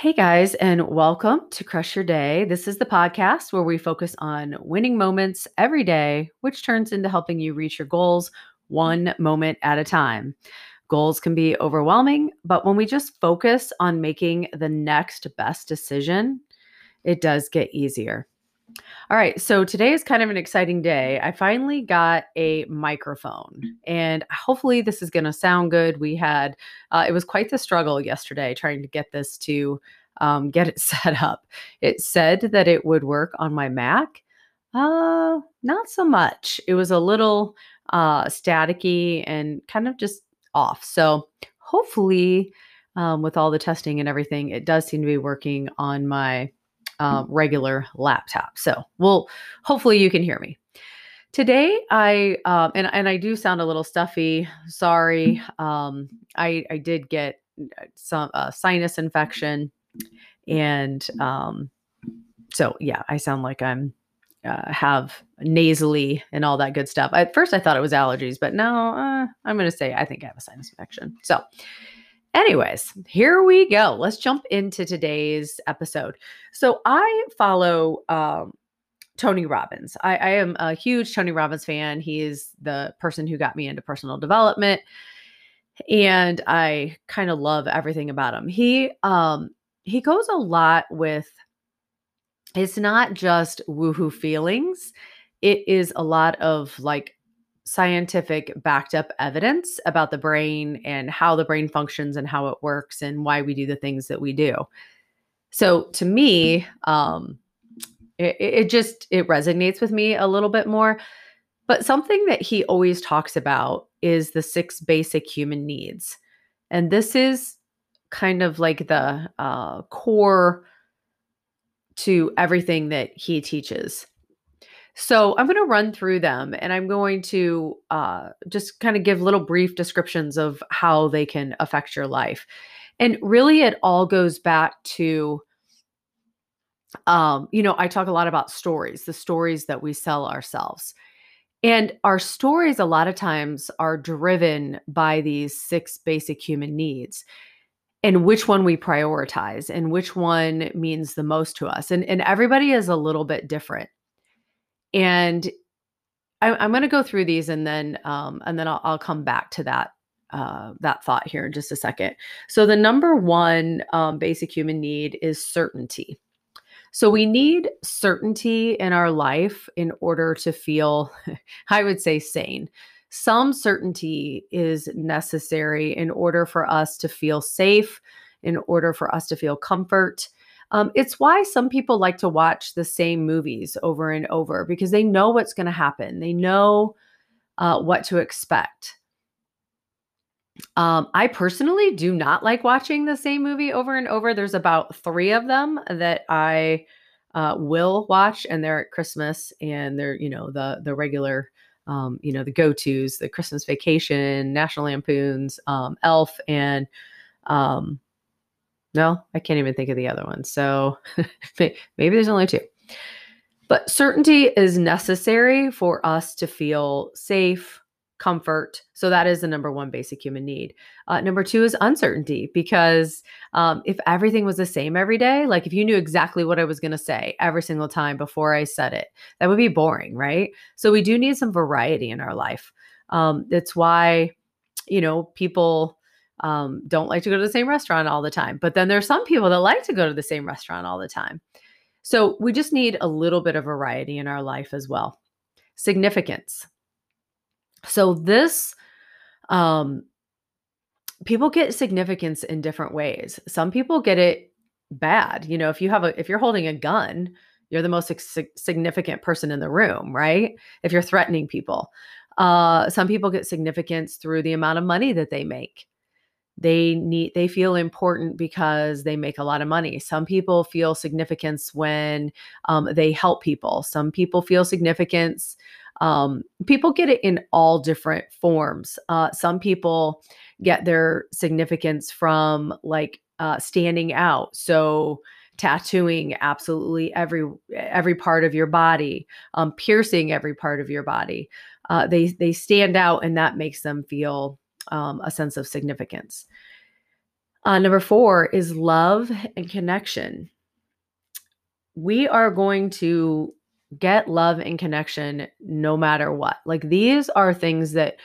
Hey guys, and welcome to Crush Your Day. This is the podcast where we focus on winning moments every day, which turns into helping you reach your goals one moment at a time. Goals can be overwhelming, but when we just focus on making the next best decision, it does get easier. All right, so today is kind of an exciting day. I finally got a microphone, and hopefully, this is going to sound good. We had, uh, it was quite the struggle yesterday trying to get this to um, get it set up. It said that it would work on my Mac. Uh, not so much. It was a little uh, staticky and kind of just off. So, hopefully, um, with all the testing and everything, it does seem to be working on my uh, regular laptop. So well, hopefully you can hear me. Today, I um, and and I do sound a little stuffy. Sorry, um, I I did get uh, some uh, sinus infection, and um, so yeah, I sound like I'm uh, have nasally and all that good stuff. At first, I thought it was allergies, but now uh, I'm going to say I think I have a sinus infection. So, Anyways, here we go. Let's jump into today's episode. So I follow um, Tony Robbins. I, I, am a huge Tony Robbins fan. He is the person who got me into personal development, and I kind of love everything about him. He um, he goes a lot with. It's not just woohoo feelings. It is a lot of like scientific backed up evidence about the brain and how the brain functions and how it works and why we do the things that we do. So to me, um, it, it just it resonates with me a little bit more. But something that he always talks about is the six basic human needs, and this is kind of like the uh, core to everything that he teaches. So I'm going to run through them and I'm going to uh, just kind of give little brief descriptions of how they can affect your life. And really, it all goes back to, um, you know, I talk a lot about stories, the stories that we sell ourselves. And our stories, a lot of times, are driven by these six basic human needs and which one we prioritize and which one means the most to us. And, and everybody is a little bit different and I, am going to go through these and then um, and then I'll, I'll come back to that uh, that thought here in just a second. So the number one um, basic human need is certainty. So we need certainty in our life in order to feel, I would say, sane. Some certainty is necessary in order for us to feel safe, in order for us to feel comfort, um, it's why some people like to watch the same movies over and over because they know what's going to happen. They know uh, what to expect. Um, I personally do not like watching the same movie over and over. There's about three of them that I uh, will watch, and they're at Christmas, and they're you know the the regular, um, you know the go tos, the Christmas Vacation, National Lampoons, um, Elf, and um, no, I can't even think of the other one. So maybe there's only two. But certainty is necessary for us to feel safe, comfort. So that is the number one basic human need. Uh, number two is uncertainty, because um, if everything was the same every day, like if you knew exactly what I was going to say every single time before I said it, that would be boring, right? So we do need some variety in our life. Um, it's why, you know, people um, don't like to go to the same restaurant all the time. But then there's some people that like to go to the same restaurant all the time. So we just need a little bit of variety in our life as well. Significance. So this um people get significance in different ways. Some people get it bad. You know, if you have a if you're holding a gun, you're the most significant person in the room, right? If you're threatening people. Uh, some people get significance through the amount of money that they make they need they feel important because they make a lot of money. Some people feel significance when um, they help people. Some people feel significance um, people get it in all different forms. Uh, some people get their significance from like uh, standing out. So tattooing absolutely every every part of your body um, piercing every part of your body. Uh, they they stand out and that makes them feel um, a sense of significance. Uh, number four is love and connection. We are going to get love and connection no matter what. Like these are things that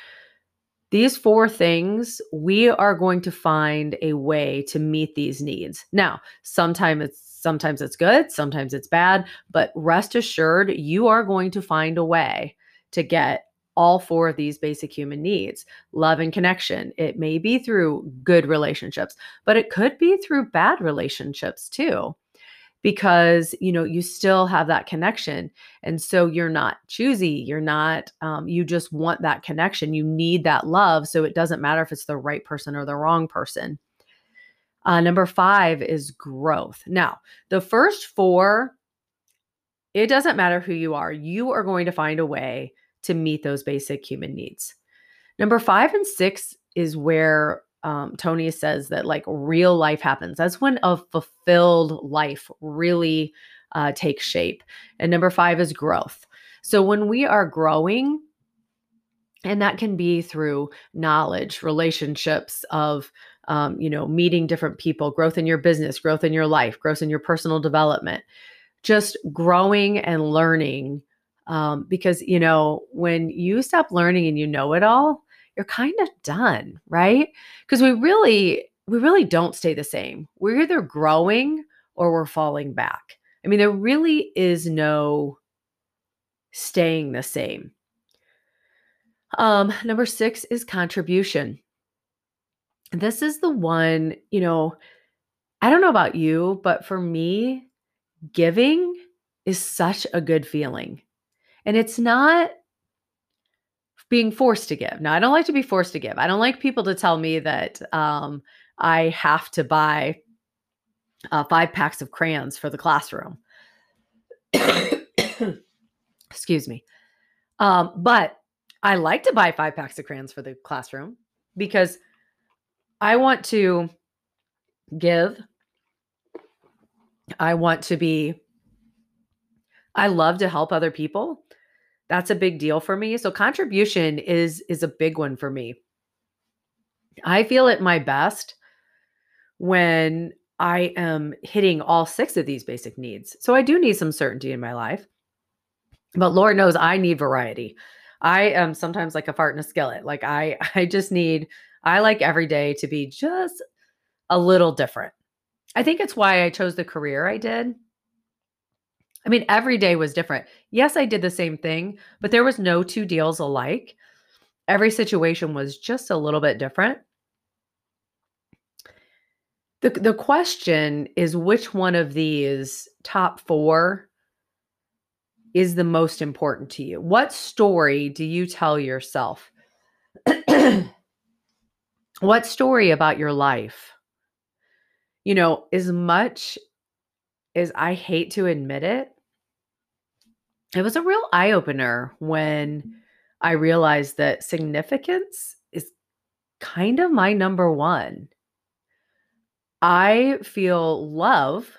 these four things, we are going to find a way to meet these needs. Now, sometimes it's sometimes it's good, sometimes it's bad, but rest assured you are going to find a way to get all four of these basic human needs love and connection. It may be through good relationships, but it could be through bad relationships too because you know you still have that connection and so you're not choosy you're not um, you just want that connection you need that love so it doesn't matter if it's the right person or the wrong person uh, number five is growth now the first four it doesn't matter who you are you are going to find a way to meet those basic human needs number five and six is where um, Tony says that like real life happens. That's when a fulfilled life really uh, takes shape. And number five is growth. So when we are growing, and that can be through knowledge, relationships of, um, you know, meeting different people, growth in your business, growth in your life, growth in your personal development, just growing and learning. Um, because, you know, when you stop learning and you know it all, you're kind of done, right? Because we really, we really don't stay the same. We're either growing or we're falling back. I mean, there really is no staying the same. Um, number six is contribution. This is the one, you know, I don't know about you, but for me, giving is such a good feeling. And it's not being forced to give. Now, I don't like to be forced to give. I don't like people to tell me that um, I have to buy uh, five packs of crayons for the classroom. Excuse me. Um, but I like to buy five packs of crayons for the classroom because I want to give. I want to be, I love to help other people that's a big deal for me so contribution is is a big one for me. I feel at my best when i am hitting all six of these basic needs so i do need some certainty in my life. But lord knows i need variety. I am sometimes like a fart in a skillet like i i just need i like every day to be just a little different. I think it's why i chose the career i did I mean, every day was different. Yes, I did the same thing, but there was no two deals alike. Every situation was just a little bit different. The, the question is which one of these top four is the most important to you? What story do you tell yourself? what story about your life? You know, as much as I hate to admit it, it was a real eye opener when I realized that significance is kind of my number one. I feel love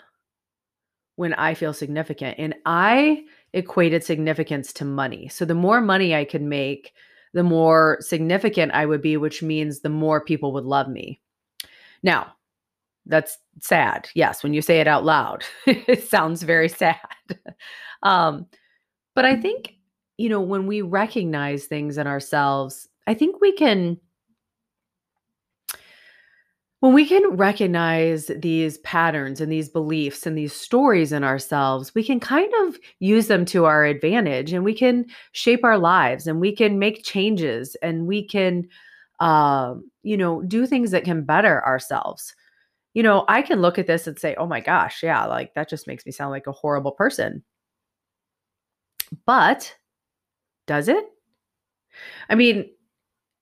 when I feel significant, and I equated significance to money. So the more money I could make, the more significant I would be, which means the more people would love me. Now, that's sad. Yes, when you say it out loud, it sounds very sad. um, but I think, you know, when we recognize things in ourselves, I think we can when we can recognize these patterns and these beliefs and these stories in ourselves, we can kind of use them to our advantage and we can shape our lives and we can make changes and we can, uh, you know, do things that can better ourselves. You know, I can look at this and say, oh my gosh, yeah, like that just makes me sound like a horrible person. But does it? I mean,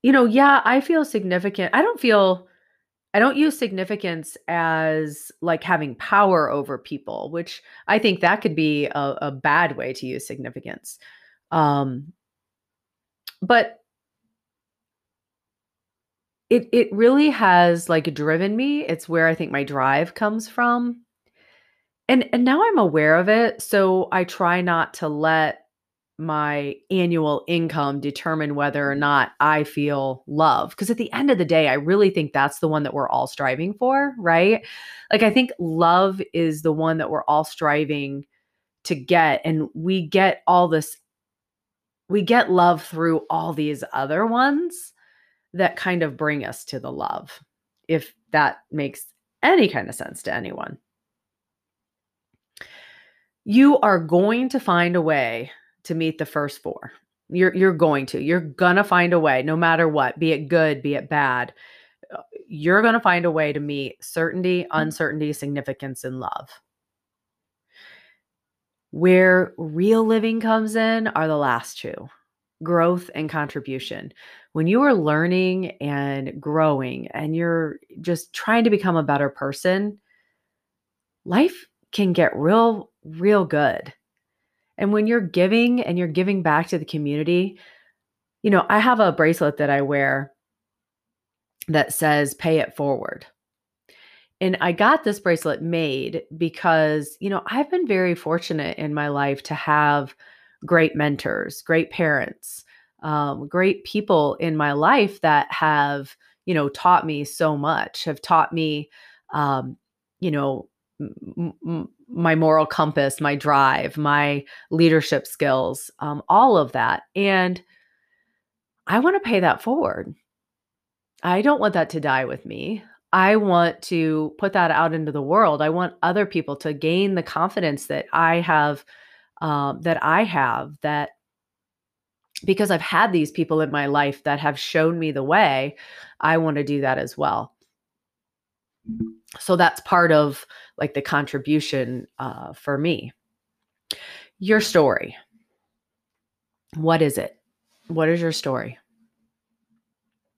you know, yeah, I feel significant. I don't feel I don't use significance as like having power over people, which I think that could be a, a bad way to use significance. Um, but it it really has like driven me. It's where I think my drive comes from. And and now I'm aware of it, so I try not to let my annual income determine whether or mm-hmm. not I feel love. Because at the end of the day, I really think that's the one that we're all striving for, right? Like, I think love is the one that we're all striving to get. And we get all this, we get love through all these other ones that kind of bring us to the love, if that makes any kind of sense to anyone. You are going to find a way to meet the first four. You're you're going to. You're going to find a way no matter what, be it good, be it bad. Uh, you're going to find a way to meet certainty, mm. uncertainty, significance and love. Where real living comes in are the last two growth and contribution. When you are learning and growing and you're just trying to become a better person, life can get real, real good. And when you're giving and you're giving back to the community, you know, I have a bracelet that I wear that says pay it forward. And I got this bracelet made because, you know, I've been very fortunate in my life to have great mentors, great parents, um, great people in my life that have, you know, taught me so much, have taught me, um, you know, m- m- my moral compass, my drive, my leadership skills, um, all of that. And I want to pay that forward. I don't want that to die with me. I want to put that out into the world. I want other people to gain the confidence that I have, um, that I have, that because I've had these people in my life that have shown me the way, I want to do that as well so that's part of like the contribution uh, for me. Your story. What is it? What is your story?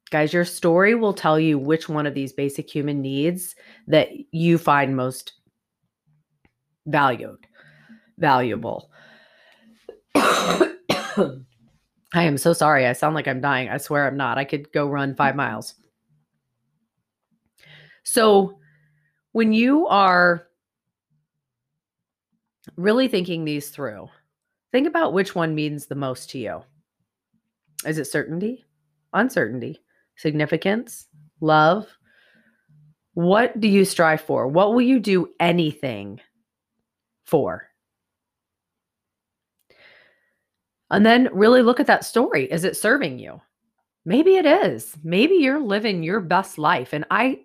Guys your story will tell you which one of these basic human needs that you find most valued valuable. I am so sorry. I sound like i'm dying. I swear i'm not. I could go run five miles. So when you are really thinking these through, think about which one means the most to you. Is it certainty, uncertainty, significance, love? What do you strive for? What will you do anything for? And then really look at that story. Is it serving you? Maybe it is. Maybe you're living your best life. And I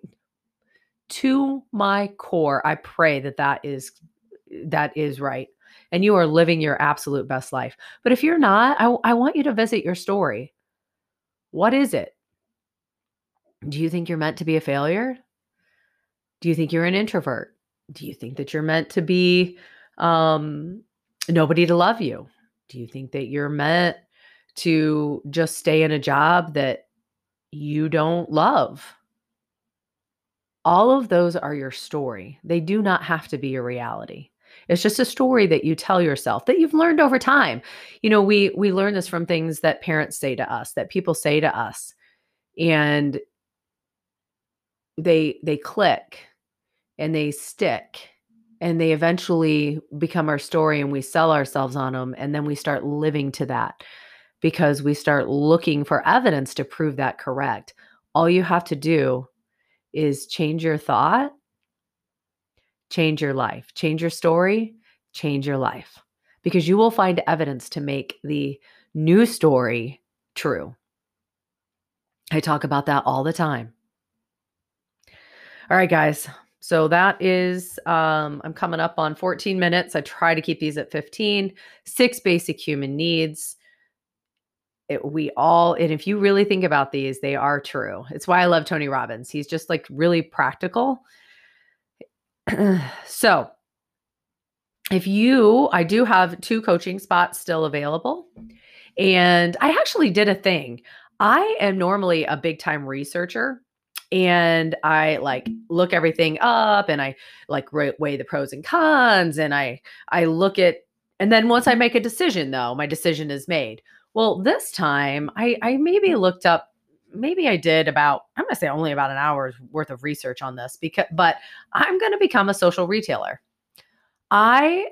to my core, I pray that that is that is right and you are living your absolute best life. But if you're not, I, I want you to visit your story. What is it? Do you think you're meant to be a failure? Do you think you're an introvert? Do you think that you're meant to be um, nobody to love you? Do you think that you're meant to just stay in a job that you don't love? All of those are your story. They do not have to be your reality. It's just a story that you tell yourself that you've learned over time. You know, we we learn this from things that parents say to us, that people say to us. And they they click and they stick and they eventually become our story and we sell ourselves on them and then we start living to that because we start looking for evidence to prove that correct. All you have to do is change your thought, change your life, change your story, change your life, because you will find evidence to make the new story true. I talk about that all the time. All right, guys. So that is, um, I'm coming up on 14 minutes. I try to keep these at 15. Six basic human needs it, we all and if you really think about these they are true. It's why i love tony robbins. He's just like really practical. So if you i do have two coaching spots still available and i actually did a thing. I am normally a big time researcher and i like look everything up and i like weigh the pros and cons and i i look at and then once i make a decision though my decision is made well, this time I, I maybe looked up, maybe I did about, I'm going to say only about an hour's worth of research on this because, but I'm going to become a social retailer. I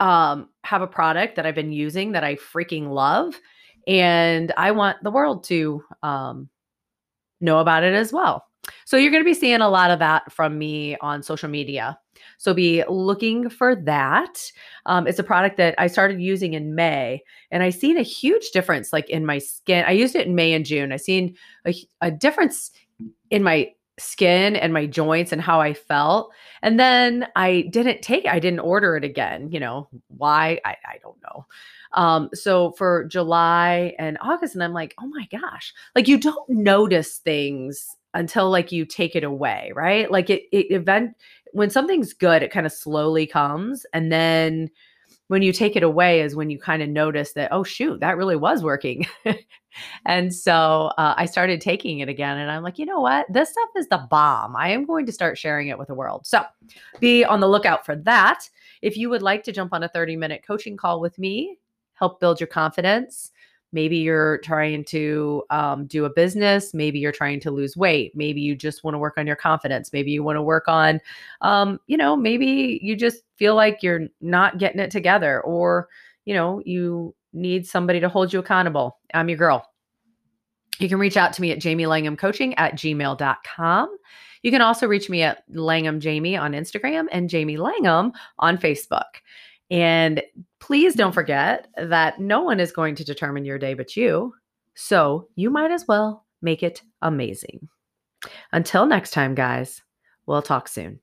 um, have a product that I've been using that I freaking love, and I want the world to um, know about it as well. So you're going to be seeing a lot of that from me on social media. So be looking for that. Um, it's a product that I started using in May, and I seen a huge difference, like in my skin. I used it in May and June. I seen a, a difference in my skin and my joints and how I felt. And then I didn't take. I didn't order it again. You know, why? I, I don't know. Um, so for July and August, and I'm like, oh my gosh, like you don't notice things until like you take it away, right? Like it, it event when something's good, it kind of slowly comes. And then when you take it away is when you kind of notice that, oh, shoot, that really was working. and so uh, I started taking it again. And I'm like, you know what? This stuff is the bomb. I am going to start sharing it with the world. So be on the lookout for that. If you would like to jump on a 30 minute coaching call with me, help build your confidence, Maybe you're trying to um, do a business. Maybe you're trying to lose weight. Maybe you just want to work on your confidence. Maybe you want to work on, um, you know, maybe you just feel like you're not getting it together or, you know, you need somebody to hold you accountable. I'm your girl. You can reach out to me at Jamie Langham Coaching at gmail.com. You can also reach me at Langham Jamie on Instagram and Jamie Langham on Facebook. And please don't forget that no one is going to determine your day but you. So you might as well make it amazing. Until next time, guys, we'll talk soon.